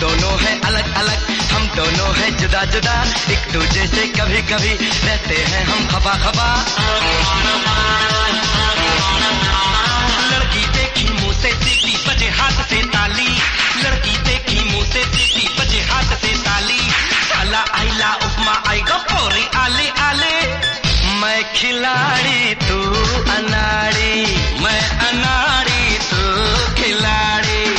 दोनों हैं अलग अलग। हम दोनों हैं जुदा जुदा। एक दूजे से कभी कभी रहते हैं हम खबा खबा। लड़की देखी मुँह से सीटी, बजे हाथ से ताली। लड़की देखी मुँह से सीटी, बजे हाथ से ताली। साला आईला उपमा आएगा पोरी, आले आले। मैं खिलाड़ी तू।